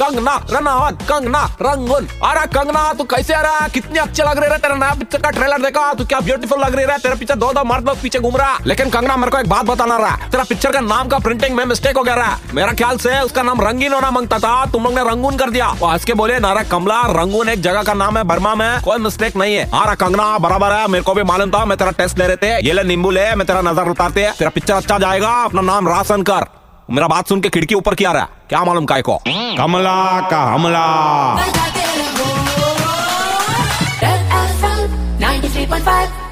Kangana, Ranaut, Kangana, Rangoon. अरे कंगना, तू कैसे आ रहा कितनी अच्छे लग रहे तेरा नया पिक्चर का ट्रेलर देखा। तू क्या ब्यूटीफुल लग रही है तेरे पीछे दो दो मर्द लोग पीछे घूम रहा लेकिन कंगना मेरे को एक बात बताना रहा है। तेरा पिक्चर का नाम का प्रिंटिंग में मिस्टेक हो गया रहा है। मेरा ख्याल से उसका नाम रंगीन होना माँगता था। तुम लोग ने रंगून कर दिया। और हंस के बोले, नारा कमला, रंगून एक जगह का नाम है, बर्मा में। कोई मिस्टेक नहीं है। हाँ कंगना, बराबर है। मेरे को भी मालूम था। मैं तेरा टेस्ट ले रहे थे। ये ले नींबू ले, मैं तेरा नज़र उतारते। तेरा पिक्चर अच्छा जाएगा। अपना नाम राशन कर। मेरा बात सुन के खिड़की ऊपर किया रहा है क्या मालूम काय को कमला का हमला 93.5